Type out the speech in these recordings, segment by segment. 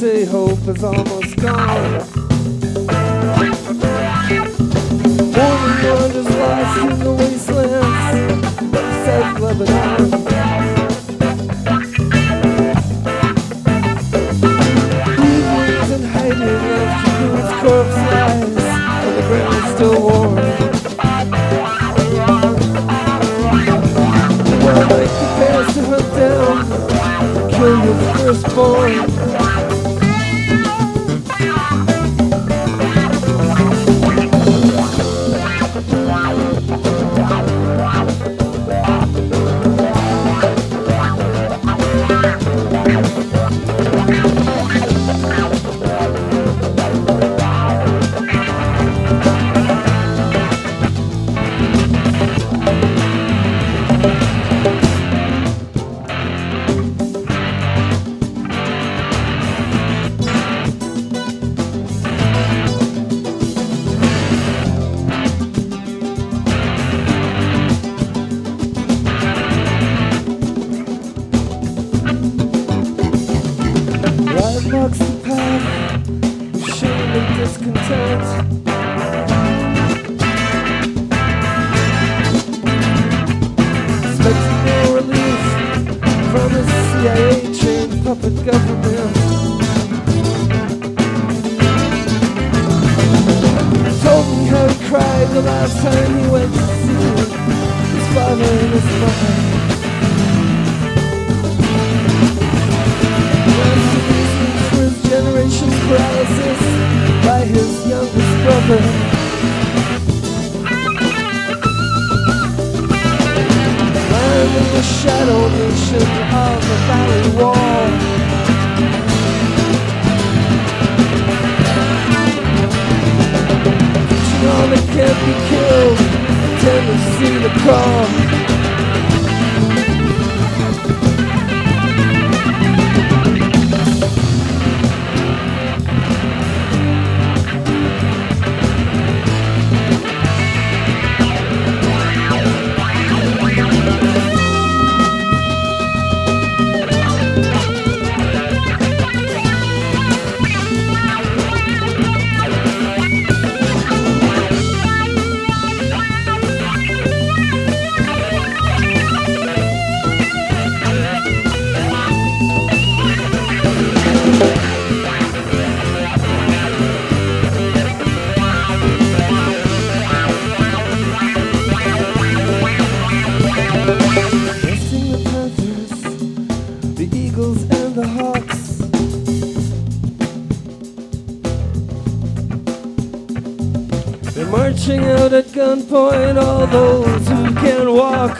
say hope is almost gone. Morning wanders lost in the wastelands of South Lebanon. Evenings in hiding after whose corpse lies, and the ground is still warm. Well, like the bears to hunt down, kill your firstborn. Marks the path of shame and discontent. Expecting no relief from a CIA trained puppet government. Told me how he cried the last time he went to see his father and his mother. Land in the shadow nation of the valley wall. That can't be killed, tendency to crawl. Marching out at gunpoint, all those who can walk.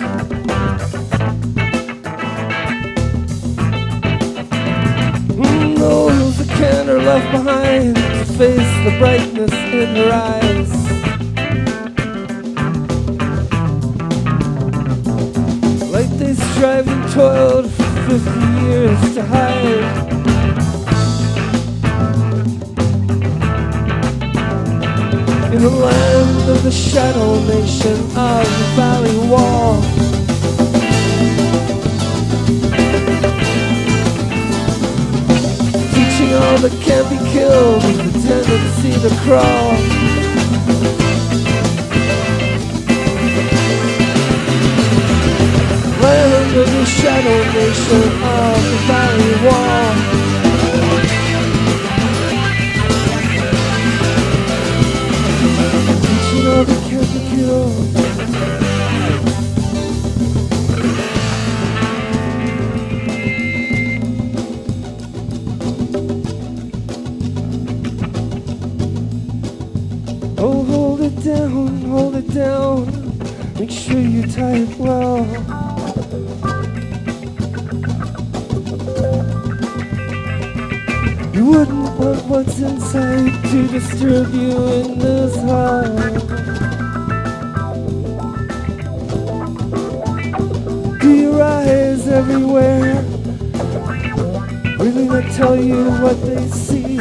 Those that can are left behind to face the brightness in their eyes. Like they strive and toiled for 50 years to hide. In the land of the shadow nation of the valley wall. Teaching all that can't be killed with the tendency to crawl. Land of the shadow nation Oh, hold it down, hold it down. Make sure you tie it well. You wouldn't want what's inside to disturb you in this house. Everywhere really they tell you what they see?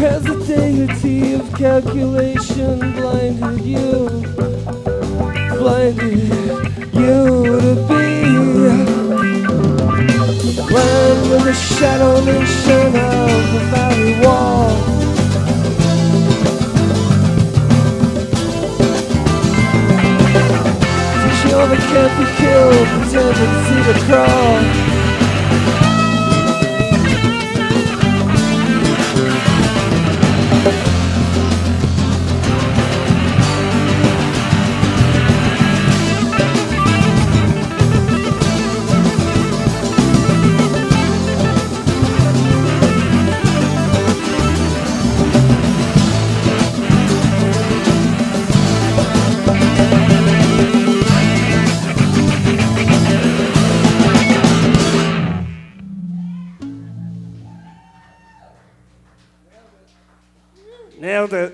Has the deity of calculation blinded you? Blinded you to be blind with the shadow nation can't be killed, pretend to see the crawl. It.